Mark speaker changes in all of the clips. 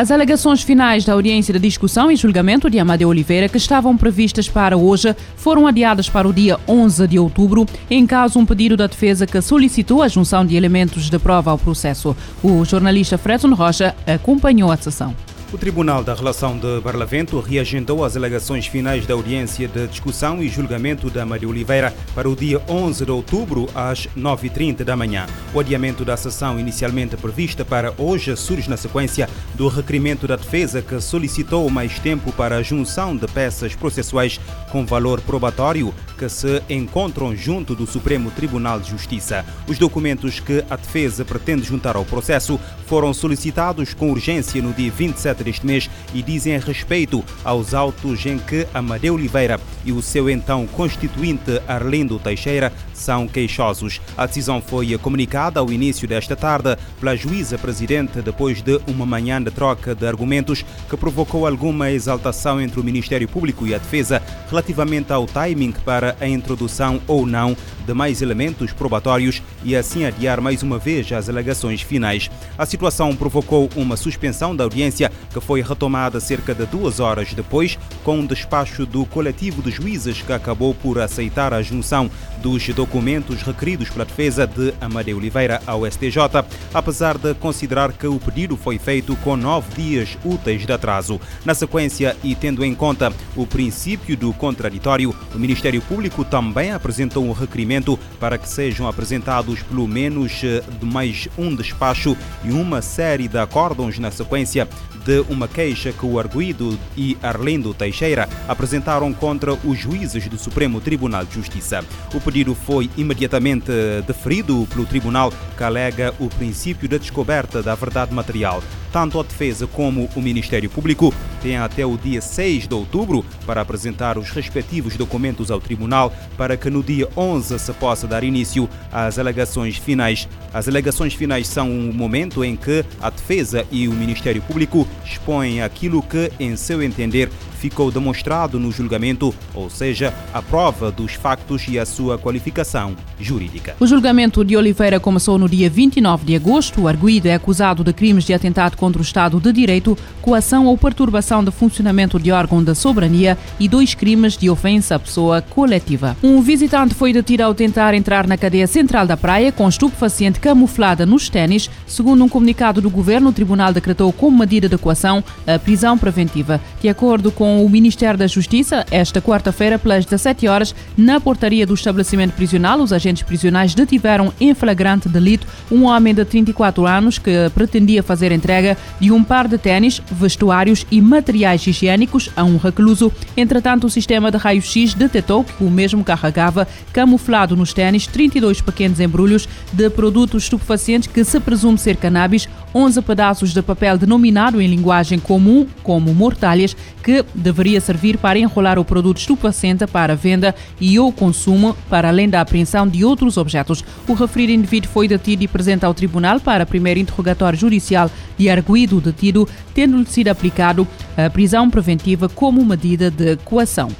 Speaker 1: As alegações finais da audiência de discussão e julgamento de Amadeu Oliveira, que estavam previstas para hoje, foram adiadas para o dia 11 de outubro, em caso um pedido da defesa que solicitou a junção de elementos de prova ao processo. O jornalista Fredson Rocha acompanhou a sessão.
Speaker 2: O Tribunal da Relação de Barlavento reagendou as alegações finais da audiência de discussão e julgamento da Maria Oliveira para o dia 11 de outubro, às 9h30 da manhã. O adiamento da sessão, inicialmente prevista para hoje, surge na sequência do requerimento da defesa que solicitou mais tempo para a junção de peças processuais com valor probatório que se encontram junto do Supremo Tribunal de Justiça. Os documentos que a defesa pretende juntar ao processo foram solicitados com urgência no dia 27 deste mês e dizem respeito aos autos em que Amadeu Oliveira e o seu então constituinte Arlindo Teixeira são queixosos. A decisão foi comunicada ao início desta tarde pela juíza presidente depois de uma manhã de troca de argumentos que provocou alguma exaltação entre o Ministério Público e a Defesa relativamente ao timing para a introdução ou não mais elementos probatórios e assim adiar mais uma vez as alegações finais. A situação provocou uma suspensão da audiência que foi retomada cerca de duas horas depois, com um despacho do coletivo de juízes que acabou por aceitar a junção dos documentos requeridos pela defesa de Amadeu Oliveira ao STJ, apesar de considerar que o pedido foi feito com nove dias úteis de atraso. Na sequência e tendo em conta o princípio do contraditório, o Ministério Público também apresentou um requerimento para que sejam apresentados pelo menos eh, mais um despacho e uma série de acórdãos na sequência de uma queixa que o arguído e Arlindo Teixeira apresentaram contra os juízes do Supremo Tribunal de Justiça. O pedido foi imediatamente deferido pelo tribunal que alega o princípio da descoberta da verdade material. Tanto a defesa como o Ministério Público têm até o dia 6 de outubro para apresentar os respectivos documentos ao tribunal para que no dia 11 se possa dar início às alegações finais. As alegações finais são um momento em que a defesa e o Ministério Público expõem aquilo que, em seu entender, ficou demonstrado no julgamento, ou seja, a prova dos factos e a sua qualificação jurídica.
Speaker 1: O julgamento de Oliveira começou no dia 29 de agosto. O arguído é acusado de crimes de atentado contra o Estado de Direito, coação ou perturbação de funcionamento de órgão da soberania e dois crimes de ofensa à pessoa coletiva. Um visitante foi detido ao tentar entrar na cadeia central da praia com estupefaciente camuflada nos ténis. Segundo um comunicado do governo, o tribunal decretou como medida de coação a prisão preventiva. De acordo com o Ministério da Justiça esta quarta-feira, pelas 17 horas, na portaria do estabelecimento prisional. Os agentes prisionais detiveram em flagrante delito um homem de 34 anos que pretendia fazer entrega de um par de tênis, vestuários e materiais higiênicos a um recluso. Entretanto, o sistema de raio-x detectou que o mesmo carregava, camuflado nos tênis, 32 pequenos embrulhos de produtos estupefacientes que se presume ser cannabis, 11 pedaços de papel denominado em linguagem comum como mortalhas, que deveria servir para enrolar o produto estupefaciente para venda e ou consumo, para além da apreensão de outros objetos. O referido indivíduo foi detido e presente ao tribunal para primeiro interrogatório judicial de arguído detido, tendo-lhe sido aplicado a prisão preventiva como medida de coação.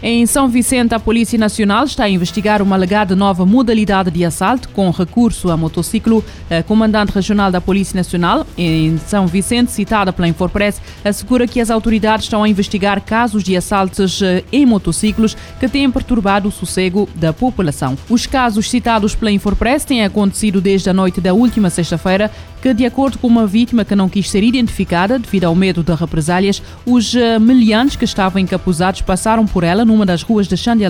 Speaker 1: Em São Vicente, a Polícia Nacional está a investigar uma alegada nova modalidade de assalto com recurso a motociclo. A comandante regional da Polícia Nacional, em São Vicente, citada pela Infopress, assegura que as autoridades estão a investigar casos de assaltos eh, em motociclos que têm perturbado o sossego da população. Os casos citados pela Infopress têm acontecido desde a noite da última sexta-feira, que, de acordo com uma vítima que não quis ser identificada devido ao medo de represálias, os eh, meliantes que estavam encapuzados passaram por ela numa das ruas de Xande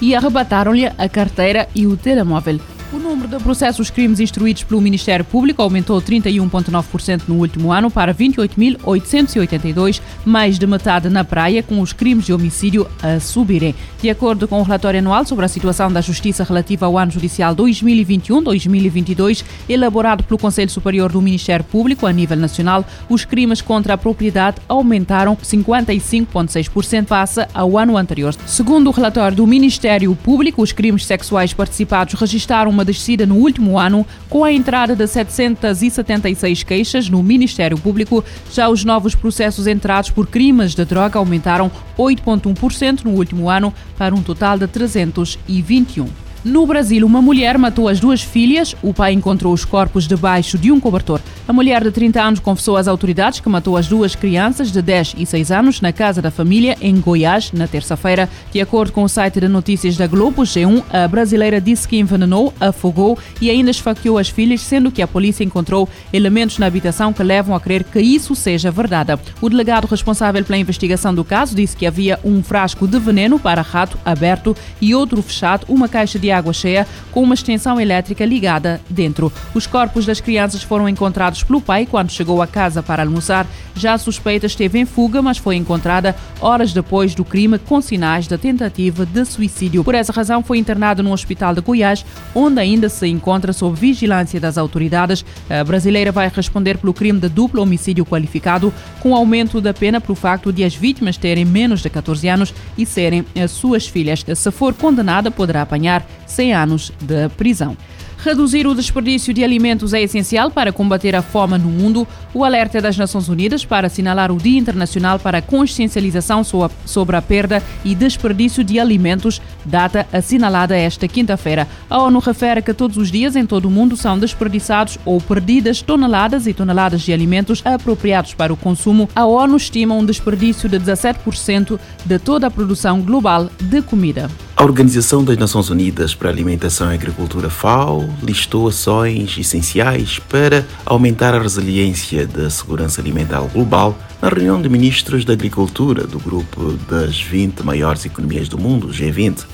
Speaker 1: e arrebataram-lhe a carteira e o telemóvel. O número de processos crimes instruídos pelo Ministério Público aumentou 31,9% no último ano para 28.882, mais de metade na praia, com os crimes de homicídio a subirem. De acordo com o relatório anual sobre a situação da Justiça relativa ao ano judicial 2021-2022, elaborado pelo Conselho Superior do Ministério Público a nível nacional, os crimes contra a propriedade aumentaram 55,6% face ao ano anterior. Segundo o relatório do Ministério Público, os crimes sexuais participados registraram uma descida no último ano, com a entrada de 776 queixas no Ministério Público. Já os novos processos entrados por crimes de droga aumentaram 8,1% no último ano, para um total de 321. No Brasil, uma mulher matou as duas filhas. O pai encontrou os corpos debaixo de um cobertor. A mulher de 30 anos confessou às autoridades que matou as duas crianças de 10 e 6 anos na casa da família em Goiás na terça-feira. De acordo com o site de notícias da Globo G1, a brasileira disse que envenenou, afogou e ainda esfaqueou as filhas, sendo que a polícia encontrou elementos na habitação que levam a crer que isso seja verdade. O delegado responsável pela investigação do caso disse que havia um frasco de veneno para rato aberto e outro fechado, uma caixa de água cheia com uma extensão elétrica ligada dentro. Os corpos das crianças foram encontrados pelo pai quando chegou a casa para almoçar. Já a suspeita esteve em fuga, mas foi encontrada horas depois do crime com sinais da tentativa de suicídio. Por essa razão, foi internado no hospital de Goiás, onde ainda se encontra sob vigilância das autoridades. A brasileira vai responder pelo crime de duplo homicídio qualificado, com aumento da pena pelo facto de as vítimas terem menos de 14 anos e serem as suas filhas. Se for condenada, poderá apanhar 100 anos de prisão. Reduzir o desperdício de alimentos é essencial para combater a fome no mundo. O alerta das Nações Unidas para assinalar o Dia Internacional para a Consciencialização sobre a Perda e Desperdício de Alimentos, data assinalada esta quinta-feira. A ONU refere que todos os dias em todo o mundo são desperdiçados ou perdidas toneladas e toneladas de alimentos apropriados para o consumo. A ONU estima um desperdício de 17% de toda a produção global de comida.
Speaker 3: A Organização das Nações Unidas para a Alimentação e Agricultura FAO listou ações essenciais para aumentar a resiliência da segurança alimentar global na reunião de ministros da Agricultura do grupo das 20 maiores economias do mundo, G20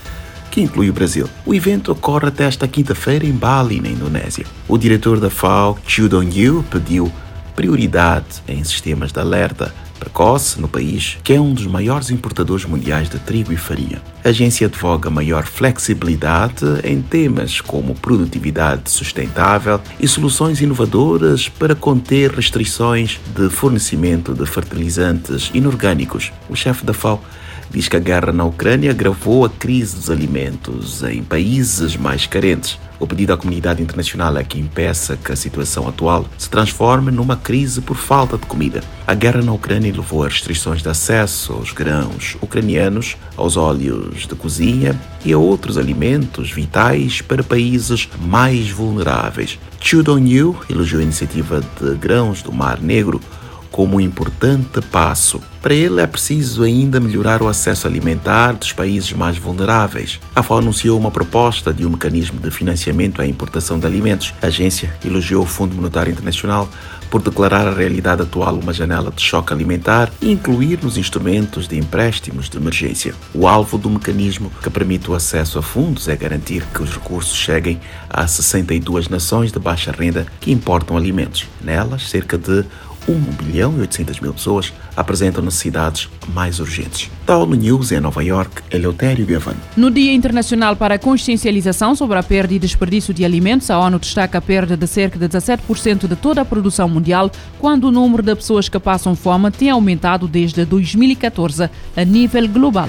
Speaker 3: que inclui o Brasil. O evento ocorre até esta quinta-feira em Bali, na Indonésia. O diretor da FAO, Chiu Dong-yu, pediu prioridade em sistemas de alerta precoce no país, que é um dos maiores importadores mundiais de trigo e farinha. A agência advoga maior flexibilidade em temas como produtividade sustentável e soluções inovadoras para conter restrições de fornecimento de fertilizantes inorgânicos. O chefe da FAO diz que a guerra na Ucrânia agravou a crise dos alimentos em países mais carentes. O pedido à comunidade internacional é que impeça que a situação atual se transforme numa crise por falta de comida. A guerra na Ucrânia levou a restrições de acesso aos grãos ucranianos, aos óleos de cozinha e a outros alimentos vitais para países mais vulneráveis. Chu Dong-yu elogiou a iniciativa de grãos do Mar Negro como um importante passo. Para ele é preciso ainda melhorar o acesso alimentar dos países mais vulneráveis. A FAO anunciou uma proposta de um mecanismo de financiamento à importação de alimentos. A agência elogiou o Fundo Monetário Internacional por declarar a realidade atual uma janela de choque alimentar e incluir nos instrumentos de empréstimos de emergência. O alvo do mecanismo que permite o acesso a fundos é garantir que os recursos cheguem a 62 nações de baixa renda que importam alimentos. Nelas, cerca de 1 bilhão e 800 mil pessoas apresentam necessidades mais urgentes. ONU News em Nova York, Eleutério Gavan.
Speaker 1: No Dia Internacional para a Consciencialização sobre a Perda e Desperdício de Alimentos, a ONU destaca a perda de cerca de 17% de toda a produção mundial, quando o número de pessoas que passam fome tem aumentado desde 2014 a nível global.